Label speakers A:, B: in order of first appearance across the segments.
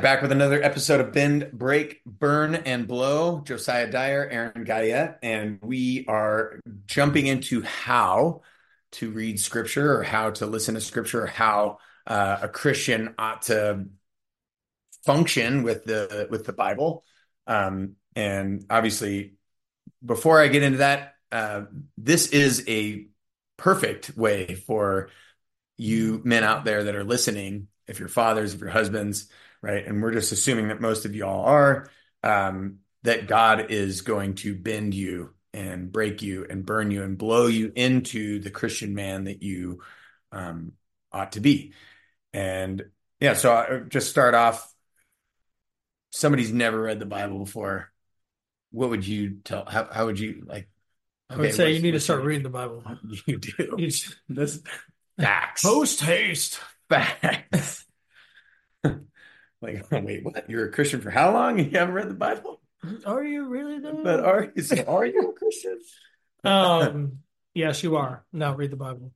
A: back with another episode of Bend, Break, Burn, and Blow. Josiah Dyer, Aaron Guyett, and we are jumping into how to read scripture or how to listen to scripture or how uh, a Christian ought to function with the with the Bible. Um, and obviously, before I get into that, uh, this is a perfect way for you men out there that are listening, if you're fathers, if you're husbands, right? And we're just assuming that most of y'all are, um, that God is going to bend you and break you and burn you and blow you into the Christian man that you um, ought to be. And yeah, so I just start off. Somebody's never read the Bible before. What would you tell? How, how would you like?
B: Okay, I would say you need to start reading the Bible.
A: You do. You this facts.
B: Post haste.
A: Facts. like, oh, wait, what? You're a Christian for how long? You haven't read the Bible?
B: Are you really though?
A: But are you? So are you a Christian?
B: um. Yes, you are. Now read the Bible.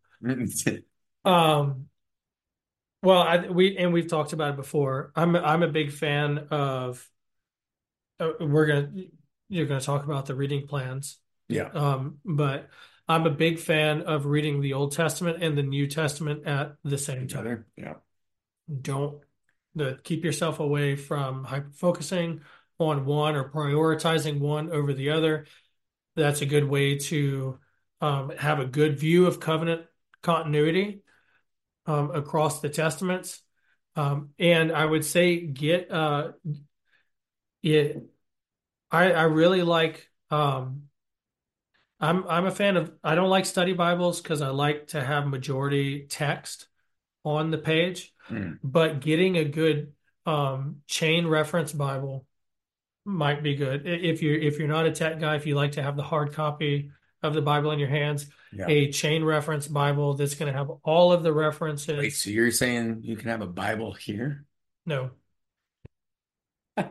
B: um. Well, I, we and we've talked about it before. I'm I'm a big fan of. Uh, we're gonna you're gonna talk about the reading plans.
A: Yeah.
B: Um. But I'm a big fan of reading the Old Testament and the New Testament at the same time.
A: Yeah.
B: Don't the keep yourself away from hyper focusing on one or prioritizing one over the other. That's a good way to um, have a good view of covenant continuity um, across the testaments. Um, and I would say get uh, it. I I really like. Um, I'm I'm a fan of. I don't like study Bibles because I like to have majority text on the page. Mm. But getting a good um, chain reference Bible might be good if you're if you're not a tech guy. If you like to have the hard copy of the Bible in your hands, yeah. a chain reference Bible that's going to have all of the references.
A: Wait, so you're saying you can have a Bible here?
B: No.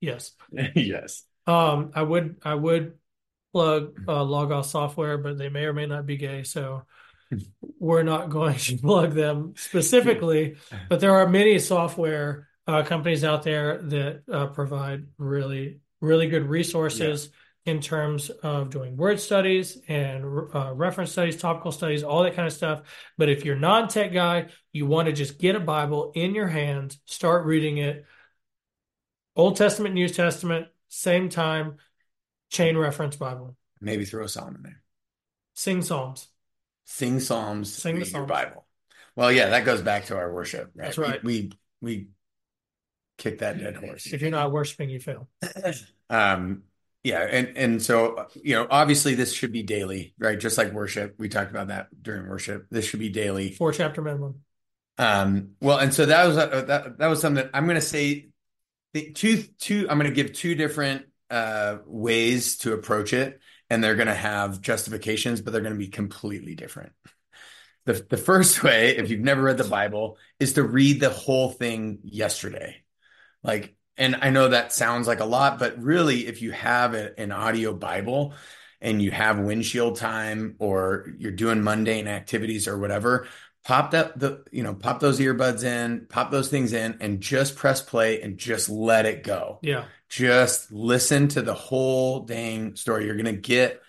B: yes.
A: yes.
B: Um, I would I would plug uh, Logos software, but they may or may not be gay, so we're not going to plug them specifically, but there are many software uh, companies out there that uh, provide really, really good resources yeah. in terms of doing word studies and uh, reference studies, topical studies, all that kind of stuff. But if you're non tech guy, you want to just get a Bible in your hands, start reading it. Old Testament, New Testament, same time, chain reference Bible.
A: Maybe throw a psalm in there.
B: Sing psalms
A: sing psalms, sing read the your Bible. Well, yeah, that goes back to our worship, right?
B: That's right.
A: We we, we kick that dead horse.
B: If you're not worshiping, you fail.
A: um, yeah, and and so you know, obviously, this should be daily, right? Just like worship, we talked about that during worship. This should be daily,
B: four chapter minimum.
A: Um, well, and so that was uh, that that was something that I'm going to say. The Two two. I'm going to give two different uh ways to approach it and they're going to have justifications, but they're going to be completely different. The, the first way, if you've never read the Bible, is to read the whole thing yesterday. Like, and I know that sounds like a lot, but really, if you have a, an audio Bible and you have windshield time or you're doing mundane activities or whatever, pop that the you know pop those earbuds in pop those things in and just press play and just let it go.
B: Yeah.
A: Just listen to the whole dang story. You're gonna get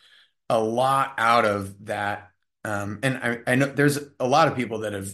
A: a lot out of that. Um, and I, I know there's a lot of people that have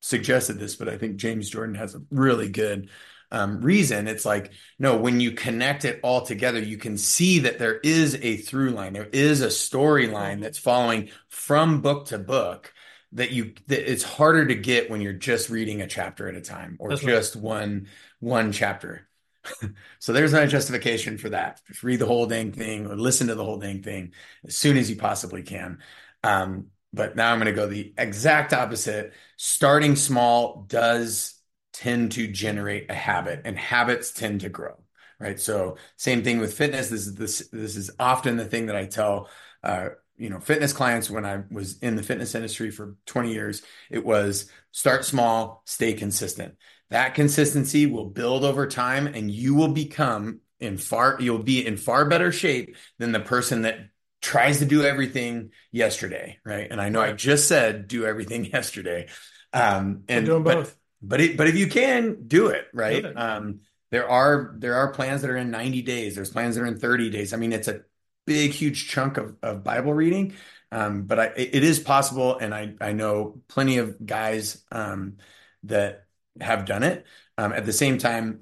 A: suggested this but i think james jordan has a really good um, reason. It's like no when you connect it all together you can see that there is a through line. There is a storyline that's following from book to book that you that it's harder to get when you're just reading a chapter at a time or That's just right. one one chapter. so there's my justification for that. Just read the whole dang thing or listen to the whole dang thing as soon as you possibly can. Um, but now I'm going to go the exact opposite. Starting small does tend to generate a habit, and habits tend to grow. Right. So same thing with fitness. This is this this is often the thing that I tell uh, you know fitness clients when i was in the fitness industry for 20 years it was start small stay consistent that consistency will build over time and you will become in far you'll be in far better shape than the person that tries to do everything yesterday right and i know i just said do everything yesterday um and
B: doing both
A: but it, but if you can do it, right?
B: Do it.
A: Um, there are there are plans that are in 90 days. There's plans that are in 30 days. I mean, it's a big, huge chunk of, of Bible reading. Um, but I, it is possible, and I I know plenty of guys um, that have done it. Um, at the same time,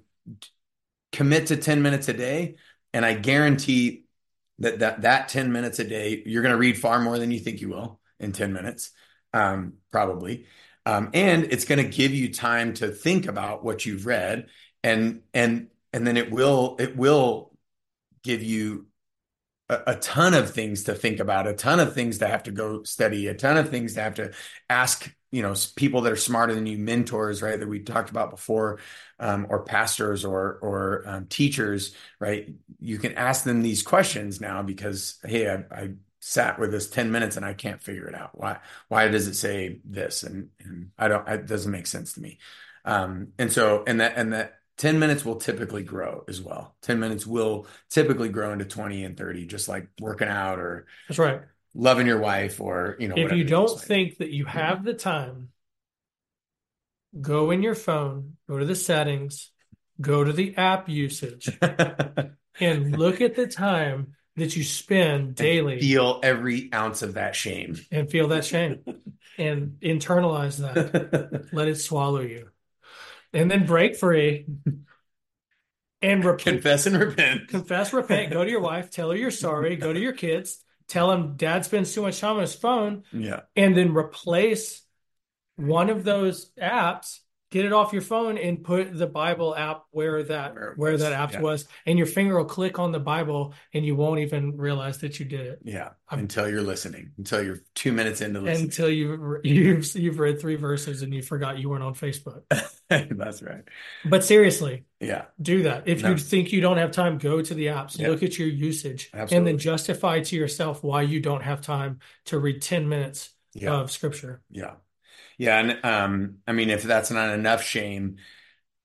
A: commit to 10 minutes a day, and I guarantee that that that 10 minutes a day, you're going to read far more than you think you will in 10 minutes, um, probably. Um, and it's going to give you time to think about what you've read and and and then it will it will give you a, a, ton of things to think about a ton of things to have to go study a ton of things to have to ask you know people that are smarter than you mentors right that we talked about before um, or pastors or or um, teachers right you can ask them these questions now because hey I, I sat with this 10 minutes and I can't figure it out. Why, why does it say this? And, and I don't, it doesn't make sense to me. Um, and so, and that, and that 10 minutes will typically grow as well. 10 minutes will typically grow into 20 and 30, just like working out or
B: that's right.
A: Loving your wife or, you know,
B: if you don't like. think that you have the time, go in your phone, go to the settings, go to the app usage and look at the time that you spend daily.
A: And feel every ounce of that shame.
B: And feel that shame. and internalize that. Let it swallow you. And then break free. And
A: rep- confess and repent.
B: Confess, repent. Go to your wife. Tell her you're sorry. Go to your kids. Tell them dad spends too much time on his phone.
A: Yeah.
B: And then replace one of those apps get it off your phone and put the Bible app where that where, where that app yeah. was, and your finger will click on the Bible, and you won't even realize that you did it.
A: Yeah, I'm, until you're listening, until you're two minutes into listening,
B: until you you've you've read three verses and you forgot you weren't on Facebook.
A: That's right.
B: But seriously,
A: yeah,
B: do that. If no. you think you don't have time, go to the apps, yeah. look at your usage, Absolutely. and then justify to yourself why you don't have time to read ten minutes yeah. of scripture.
A: Yeah. Yeah, and um, I mean, if that's not enough shame,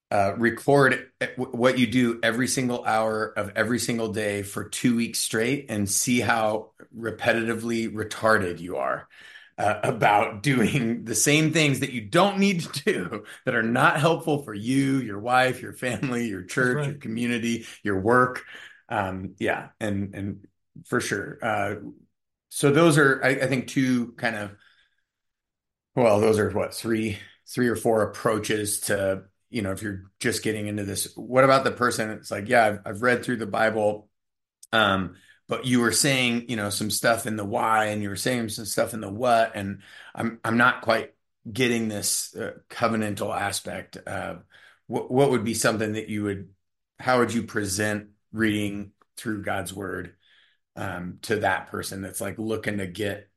A: uh, record what you do every single hour of every single day for two weeks straight, and see how repetitively retarded you are. Uh, about doing the same things that you don't need to do that are not helpful for you, your wife, your family, your church, right. your community, your work. Um, yeah, and and for sure. Uh, so those are, I, I think, two kind of well, those are what three, three or four approaches to you know if you're just getting into this. What about the person? It's like, yeah, I've, I've read through the Bible, um, but you were saying you know some stuff in the why, and you were saying some stuff in the what, and I'm I'm not quite getting this uh, covenantal aspect. Uh, what what would be something that you would? How would you present reading through God's word um, to that person that's like looking to get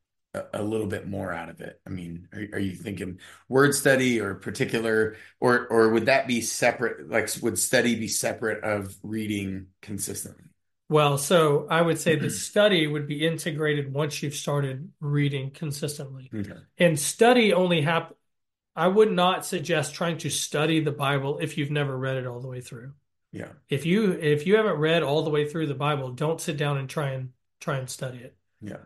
A: a, little bit more out of it? I mean, are, are, you thinking word study or particular, or or would that be separate? Like, would study be separate of reading consistently?
B: Well, so I would say the study would be integrated once you've started reading consistently. Okay. And study only happen. I would not suggest trying to study the Bible if you've never read it all the way through.
A: Yeah.
B: If you if you haven't read all the way through the Bible, don't sit down and try and try and study it.
A: Yeah.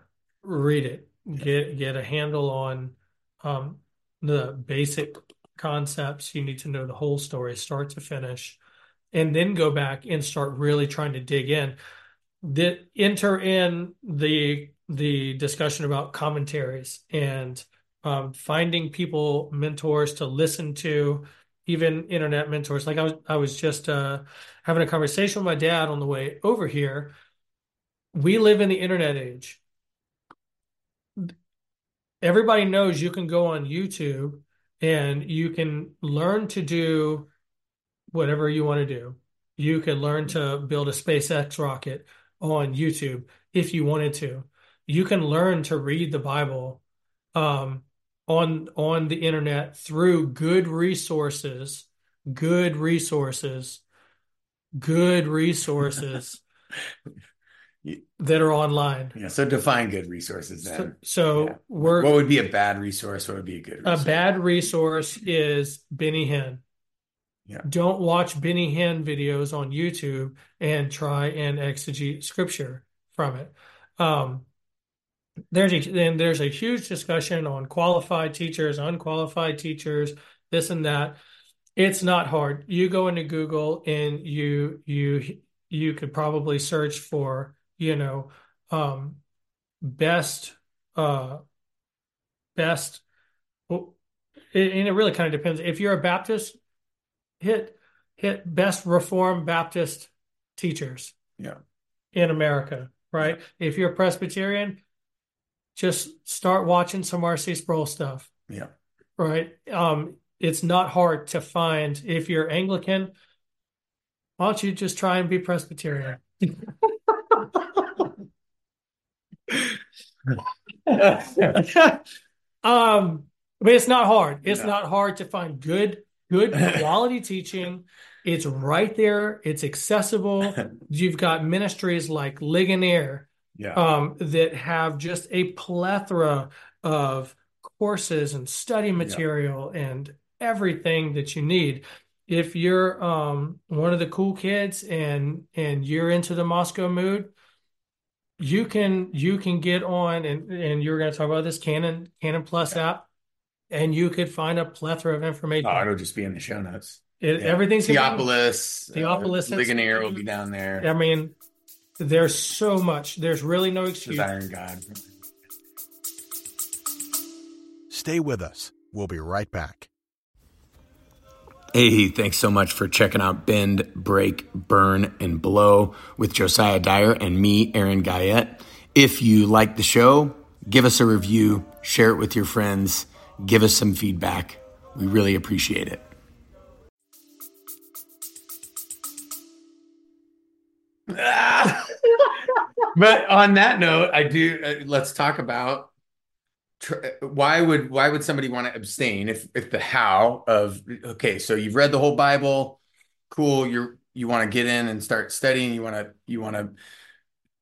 B: Read it get get a handle on um, the basic concepts. You need to know the whole story, start to finish, and then go back and start really trying to dig in. That enter in the the discussion about commentaries and um, finding people mentors to listen to, even internet mentors. Like I was I was just uh, having a conversation with my dad on the way over here. We live in the internet age everybody knows you can go on YouTube and you can learn to do whatever you want to do. You can learn to build a SpaceX rocket on YouTube if you wanted to. You can learn to read the Bible um, on on the internet through good resources, good resources, good resources that are online.
A: Yeah. So define good resources then.
B: So, so yeah. we're
A: what would be a bad resource? What would be a good
B: resource? A bad resource is Benny Hinn.
A: Yeah.
B: Don't watch Benny Hinn videos on YouTube and try and exegete scripture from it. Um, there's a, then there's a huge discussion on qualified teachers, unqualified teachers, this and that. It's not hard. You go into Google and you you you could probably search for, you know, um, best uh best and it really kind of depends. If you're a Baptist, hit hit best Reformed Baptist teachers.
A: Yeah.
B: In America, right? If you're a Presbyterian, just start watching some R.C. Sproul stuff.
A: Yeah.
B: Right. Um, it's not hard to find. If you're Anglican, why don't you just try and be Presbyterian? um, but it's not hard. It's not hard to find good, good quality teaching. It's right there. It's accessible. You've got ministries like Ligonier,
A: yeah.
B: um, that have just a plethora of courses and study material yeah. and everything that you need. If you're um, one of the cool kids and and you're into the Moscow mood, you can you can get on and and you're going to talk about this Canon Canon Plus yeah. app, and you could find a plethora of information.
A: Oh, it'll just be in the show notes.
B: It, yeah. Everything's
A: Theopolis,
B: Theopolis,
A: uh, Ligonier will be down there.
B: I mean, there's so much. There's really no excuse.
A: Iron God.
C: Stay with us. We'll be right back.
A: Hey, thanks so much for checking out Bend, Break, Burn, and Blow with Josiah Dyer and me, Aaron Guyett. If you like the show, give us a review, share it with your friends, give us some feedback. We really appreciate it. but on that note, I do. Uh, let's talk about why would why would somebody want to abstain if if the how of okay so you've read the whole bible cool you're you want to get in and start studying you want to you want to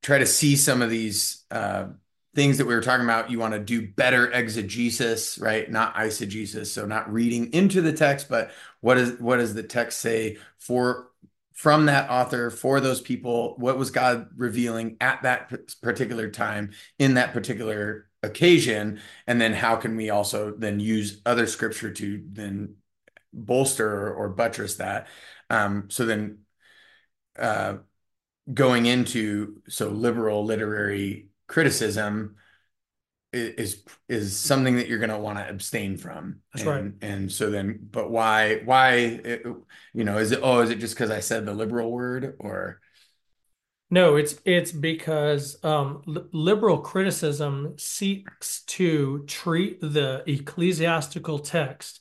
A: try to see some of these uh, things that we were talking about you want to do better exegesis right? Not eisegesis so not reading into the text but what is what does the text say for from that author for those people? What was god revealing at that particular time in that particular occasion and then how can we also then use other scripture to then bolster or buttress that? Um, so then uh, going into so liberal literary criticism is is something that you're going to want to abstain from.
B: That's
A: and,
B: right.
A: And so then but why why it, you know is it oh is it just because i said the liberal word or
B: no, it's it's because um, liberal criticism seeks to treat the ecclesiastical text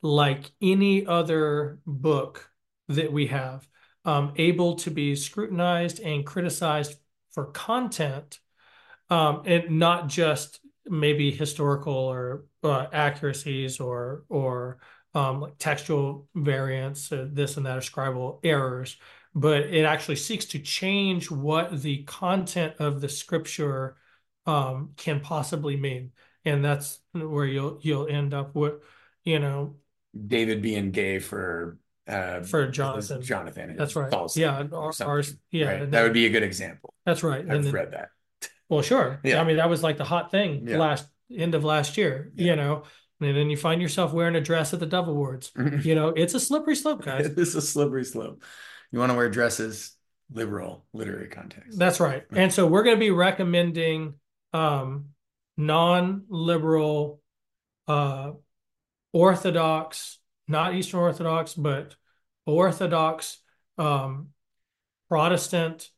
B: like any other book that we have, um, able to be scrutinized and criticized for content, um, and not just maybe historical or uh, accuracies or or um, like textual variants, uh, this and that, or scribal errors but it actually seeks to change what the content of the scripture um, can possibly mean, and that's where you'll you'll end up with, you know,
A: David being gay for uh,
B: for Jonathan.
A: Jonathan,
B: that's right. Yeah, our, ours, yeah,
A: right? that, that, would be a good example.
B: That's right.
A: I've and then, read that.
B: Well, sure. Yeah. I mean, that was like the hot thing yeah. last end of last year. Yeah. You know, and then you find yourself wearing a dress at the Dove Awards. you know, it's a slippery slope, guys.
A: it's a slippery slope you want to wear dresses liberal literary context.
B: That's right. And so we're going to be recommending um, non-liberal uh, orthodox not eastern orthodox but orthodox um, protestant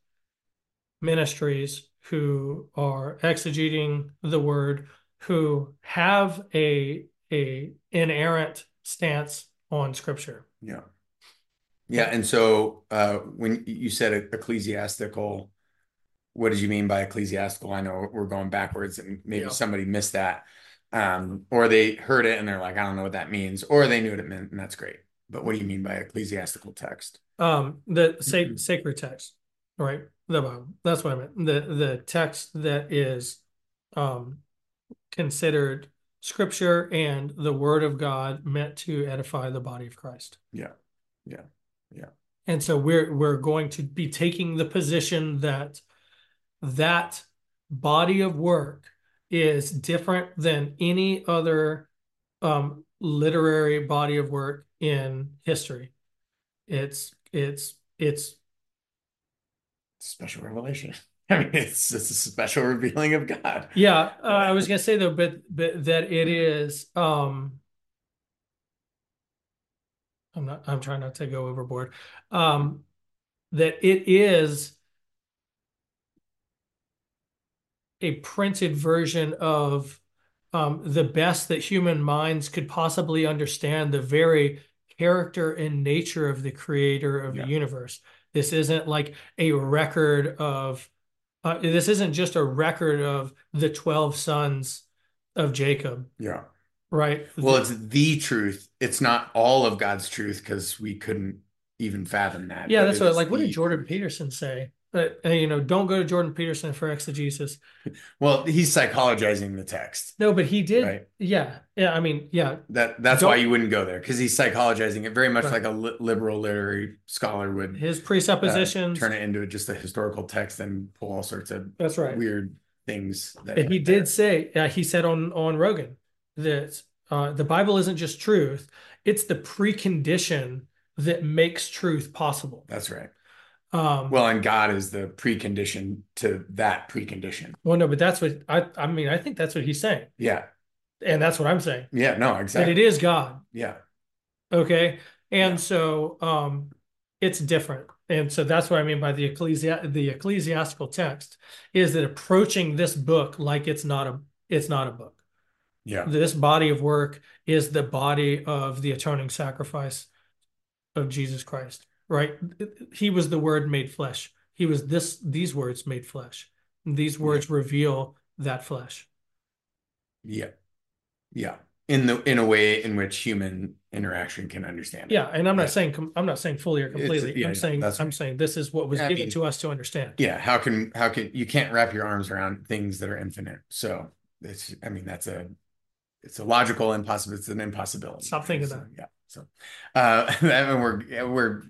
B: ministries who are exegeting the word who have a a inerrant stance on scripture.
A: Yeah yeah, and so uh, when you said ecclesiastical, what did you mean by ecclesiastical? I know we're going backwards, and maybe yeah. somebody missed that, um, or they heard it and they're like, I don't know what that means, or they knew what it meant, and that's great. But what do you mean by ecclesiastical text?
B: Um, the sa- mm-hmm. sacred text, right? The Bible. That's what I meant. The the text that is um, considered scripture and the word of God meant to edify the body of Christ.
A: Yeah. Yeah. Yeah.
B: And so we're we're going to be taking the position that that body of work is different than any other um, literary body of work in history. It's it's it's
A: special revelation. I mean, it's it's a special revealing of God.
B: yeah. Uh, I was gonna say though, but but that it is. Um, I'm not. I'm trying not to go overboard. Um, that it is a printed version of um, the best that human minds could possibly understand the very character and nature of the creator of
A: Yeah.
B: the universe. This isn't like a record of, uh, this isn't just a record of the 12 sons of Jacob,
A: Yeah.
B: Right?
A: Well, it's the truth. It's not all of God's truth because we couldn't even fathom that.
B: yeah, that's what, like, what did Jordan Peterson say? Uh, you know, don't go to Jordan Peterson for exegesis.
A: Well, he's psychologizing the text.
B: No, but he did.
A: Right.
B: Yeah. Yeah. I mean, yeah.
A: That that's
B: Don't-
A: why you wouldn't go there because he's psychologizing it very much
B: Right.
A: like a li- liberal literary scholar would
B: His
A: uh,
B: presuppositions.
A: turn it into just a historical text and pull all sorts of
B: That's right.
A: weird things. That
B: And he did say, uh, he said on on Rogan that uh, the Bible isn't just truth; it's the precondition that makes truth possible.
A: That's right.
B: Um, well,
A: and God is the precondition to that precondition.
B: Well, no, but that's what I. I mean, I think that's what he's saying,
A: Yeah.
B: and that's what I'm saying.
A: Yeah. No.
B: That
A: Exactly.
B: it is God.
A: Yeah.
B: Okay, and
A: Yeah.
B: so um, it's different, and so that's what I mean by the ecclesi the ecclesiastical text is that approaching this book like it's not a it's not a book.
A: Yeah.
B: this body of work is the body of the atoning sacrifice of Jesus Christ, right? He was the word made flesh. He was this these words made flesh. These words reveal that flesh.
A: Yeah. Yeah. In the in a way in which human interaction can understand. it.
B: Yeah, and I'm not
A: Yeah.
B: saying I'm not saying fully or completely.
A: yeah,
B: I'm
A: yeah,
B: saying I'm
A: right.
B: saying this is what was
A: I
B: given
A: mean-
B: to us to understand.
A: Yeah. How can how can you can't wrap your arms around things that are infinite? So it's I mean that's a it's a logical impossible. It's an impossibility.
B: Stop thinking
A: So,
B: that.
A: Yeah. So uh and we're we're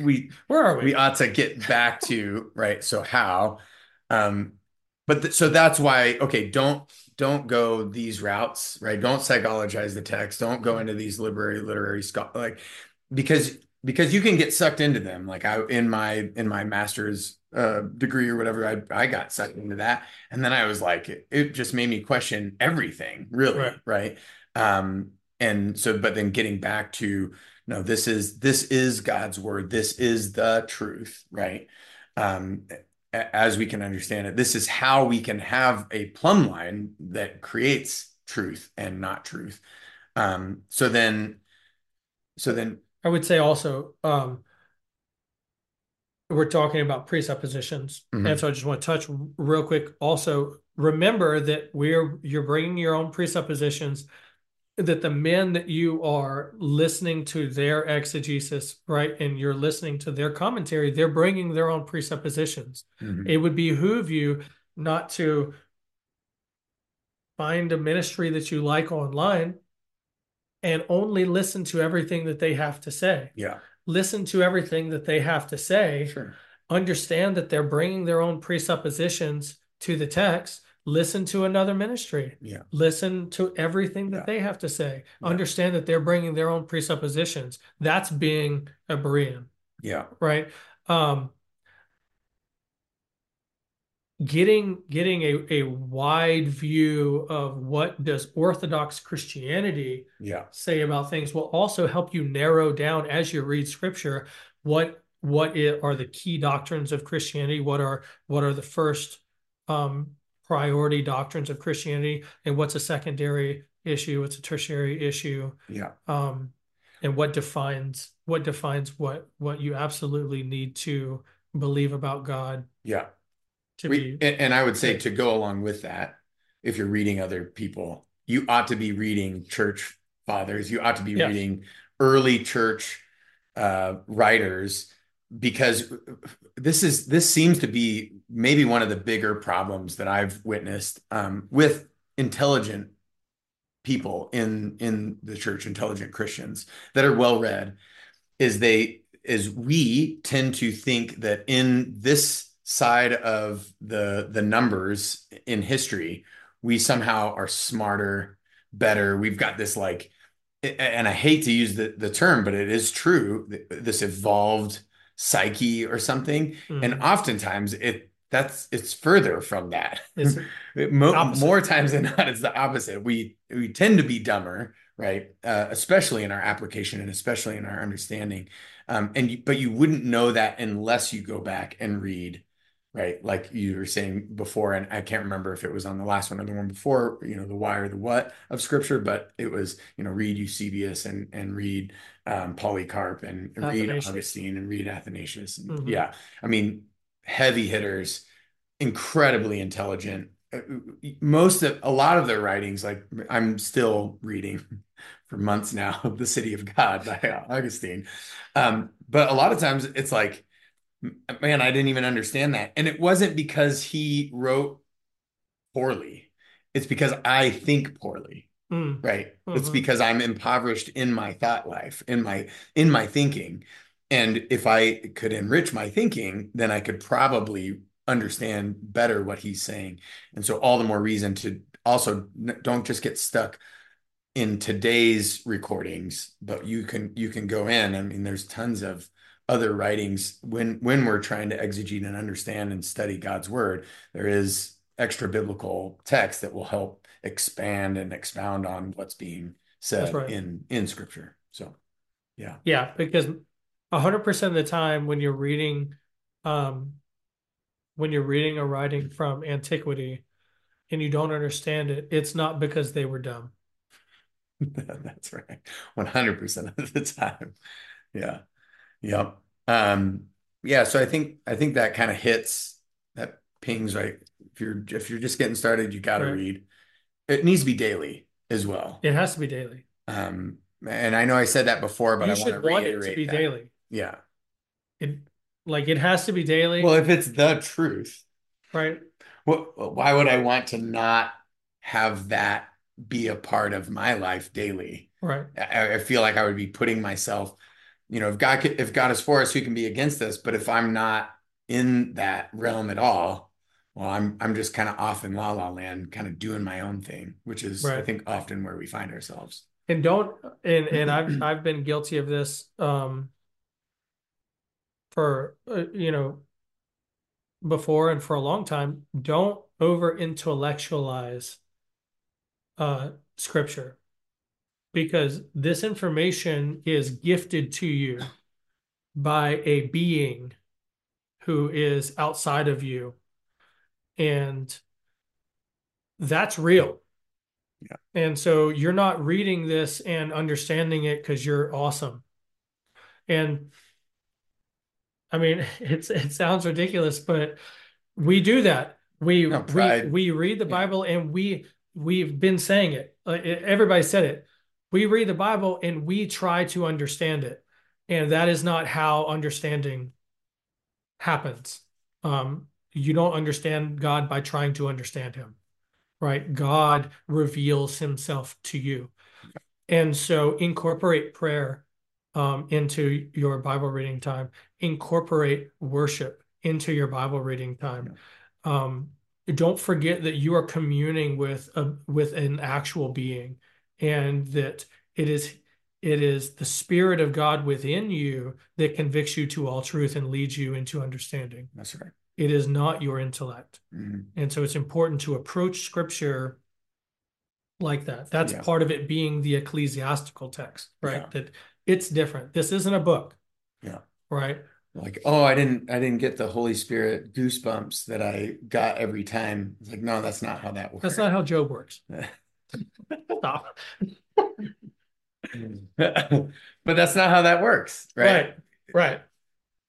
A: we
B: Where are we?
A: we ought to get back to right so how um but th- so that's why okay don't don't go these routes right don't psychologize the text don't go into these literary literary like because because you can get sucked into them like i in my in my master's uh degree or whatever i i got sucked into that. And then i was like it, it just made me question everything really
B: Right.
A: right? Um and so but then getting back to no this is this is god's word. This is the truth right? Um as we can understand it this is how we can have a plumb line that creates truth and not truth. Um so then so then
B: I would say also, um, we're talking about presuppositions,
A: Mhm.
B: and so I just want to touch real quick. Also, remember that we're you're bringing your own presuppositions. That the men that you are listening to their exegesis, right, and you're listening to their commentary, they're bringing their own presuppositions.
A: Mhm.
B: It would behoove you not to find a ministry that you like online and only listen to everything that they have to say
A: yeah
B: listen to everything that they have to say,
A: sure
B: understand that they're bringing their own presuppositions to the text, listen to another ministry,
A: yeah
B: listen to everything that
A: Yeah.
B: they have to say,
A: Yeah.
B: understand that they're bringing their own presuppositions. That's being a Berean,
A: yeah
B: right? Um, getting getting a, a wide view of what does Orthodox Christianity
A: yeah.
B: say about things will also help you narrow down as you read scripture what what i- are the key doctrines of Christianity what are what are the first um priority doctrines of Christianity and what's a secondary issue what's a tertiary issue
A: yeah.
B: um and what defines what defines what what you absolutely need to believe about God.
A: Yeah
B: to
A: We,
B: be
A: and, and I would say to go along with that, if you're reading other people, you ought to be reading church fathers. You ought to be
B: Yes.
A: reading early church uh, writers because this is this seems to be maybe one of the bigger problems that I've witnessed um, with intelligent people in in the church, intelligent Christians that are well read, is they is we tend to think that in this side of the the numbers in history we somehow are smarter better we've got this like and I hate to use the, the term, but it is true, this evolved psyche or something. Mm. And oftentimes it that's it's further from that. Mo- more times than not, it's the opposite. We we tend to be dumber, right? Uh, especially in our application and especially in our understanding. Um, and but you wouldn't know that unless you go back and read right? Like you were saying before, and I can't remember if it was on the last one or the one before, you know, the why or the what of scripture, but it was, you know, read Eusebius and and read um, Polycarp and read Augustine and read Athanasius. And, mm-hmm. Yeah, I mean, heavy hitters, incredibly intelligent. Uh, most of a lot of their writings, like I'm still reading for months now, "The City of God" by Augustine, um, but a lot of times it's like man, I didn't even understand that. And it wasn't because he wrote poorly. It's because I think poorly. Mm. Right. Mm-hmm. It's because I'm impoverished in my thought life, in my in my thinking. And if I could enrich my thinking, then I could probably understand better what he's saying. And so all the more reason to also don't just get stuck in today's recordings, but you can you can go in. I mean, there's tons of other writings when when we're trying to exegete and understand and study God's word there is extra biblical text that will help expand and expound on what's being said right. in in scripture. So yeah.
B: Yeah because 100% of the time when you're reading um when you're reading a writing from antiquity and you don't understand it it's not because they were dumb.
A: That's right. 100% of the time. Yeah Yep. Um, yeah, so I think I think that kind of hits that pings right. If you're if you're just getting started, you got to right. read. It needs to be daily as well.
B: It has to be daily.
A: Um, and I know I said that before, but you I want to reiterate it to be that.
B: daily.
A: Yeah.
B: It like it has to be daily.
A: Well, if it's the truth,
B: right?
A: What? Why would I want to not have that be a part of my life daily?
B: Right.
A: I, I feel like I would be putting myself you know, if God if God is for us, who can be against us? But if I'm not in that realm at all, well, I'm I'm just kind of off in la la land, kind of doing my own thing, which is right. I think often where we find ourselves.
B: And don't and and I've I've been guilty of this um for uh, you know before and for a long time. Don't over intellectualize uh scripture because this information is gifted to you by a being who is outside of you. And that's real.
A: Yeah.
B: and so you're not reading this and understanding it because you're awesome. And i mean it's it sounds ridiculous but we do that. We no, we, we read the bible yeah. and we we've been saying it. Everybody said it we read the Bible and we try to understand it. And that is not how understanding happens. Um, you don't understand God by trying to understand him, right? God reveals himself to you. And so incorporate prayer um, into your Bible reading time, incorporate worship into your Bible reading time. Um, don't forget that you are communing with a with an actual being and that it is it is the spirit of God within you that convicts you to all truth and leads you into understanding.
A: That's right.
B: It is not your intellect.
A: Mm-hmm.
B: And so it's important to approach scripture like that. That's yeah. part of it being the ecclesiastical text, right? Yeah. That it's different. This isn't a book.
A: Yeah.
B: Right.
A: Like, oh, I didn't I didn't get the Holy Spirit goosebumps that I got every time. It's like, no, that's not how that works.
B: That's not how Job works.
A: Stop. but that's not how that works, right?
B: Right. Right.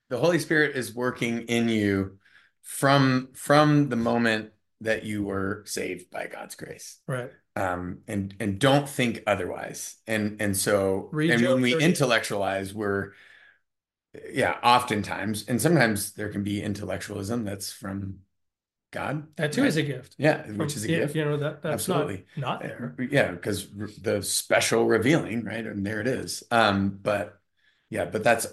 A: The Holy Spirit is working in you from from the moment that you were saved by God's grace.
B: Right.
A: Um, and and don't think otherwise. And and so Read and when we 30. intellectualize, we're yeah, oftentimes, and sometimes there can be intellectualism that's from God.
B: That too right? is a gift.
A: Yeah, which is a gift.
B: You know that that's Absolutely. not not there.
A: Yeah, because the special revealing, right? And there it is. Um, but yeah, but that's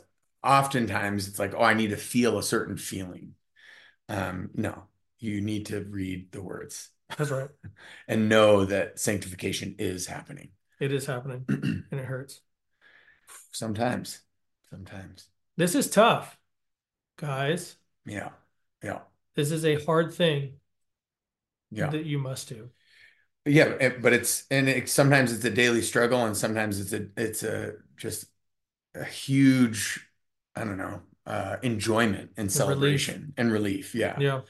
A: oftentimes it's like, oh, I need to feel a certain feeling. Um, no, you need to read the words.
B: That's right.
A: and know that sanctification is happening.
B: It is happening and it hurts.
A: Sometimes, sometimes.
B: This is tough, guys.
A: Yeah, yeah,
B: This is a hard thing
A: yeah.
B: that you must do.
A: Yeah, but it's and it, sometimes it's a daily struggle, and sometimes it's a it's a just a huge, I don't know, uh, enjoyment and
B: relief.
A: celebration and relief. Yeah,
B: Yeah.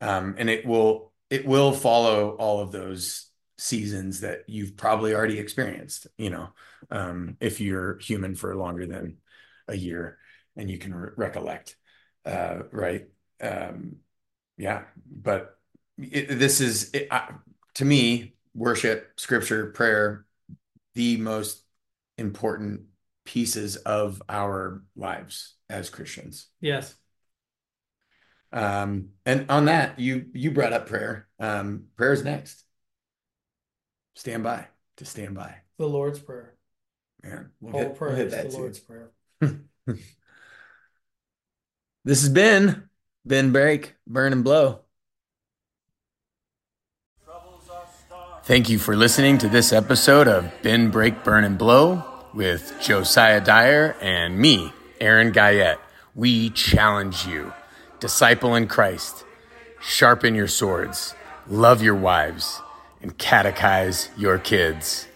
A: um, and it will it will follow all of those seasons that you've probably already experienced. You know, um, if you're human for longer than a year and you can re- recollect, uh, right? Um, yeah, but it, this is it, to me worship, scripture, prayer, the most important pieces of our lives as Christians.
B: Yes.
A: Um, and on that, you you brought up prayer. Um, prayer is next. Stand by to stand by.
B: The Lord's Prayer.
A: Man, we'll hit, we'll hit
B: is
A: that
B: the
A: too.
B: Lord's Prayer.
A: This has been Bend Break, Burn and Blow. Thank you for listening to this episode of Bend Break, Burn and Blow with Josiah Dyer and me, Aaron Guyett. We challenge you. Disciple in Christ. Sharpen your swords. Love your wives. And catechize your kids.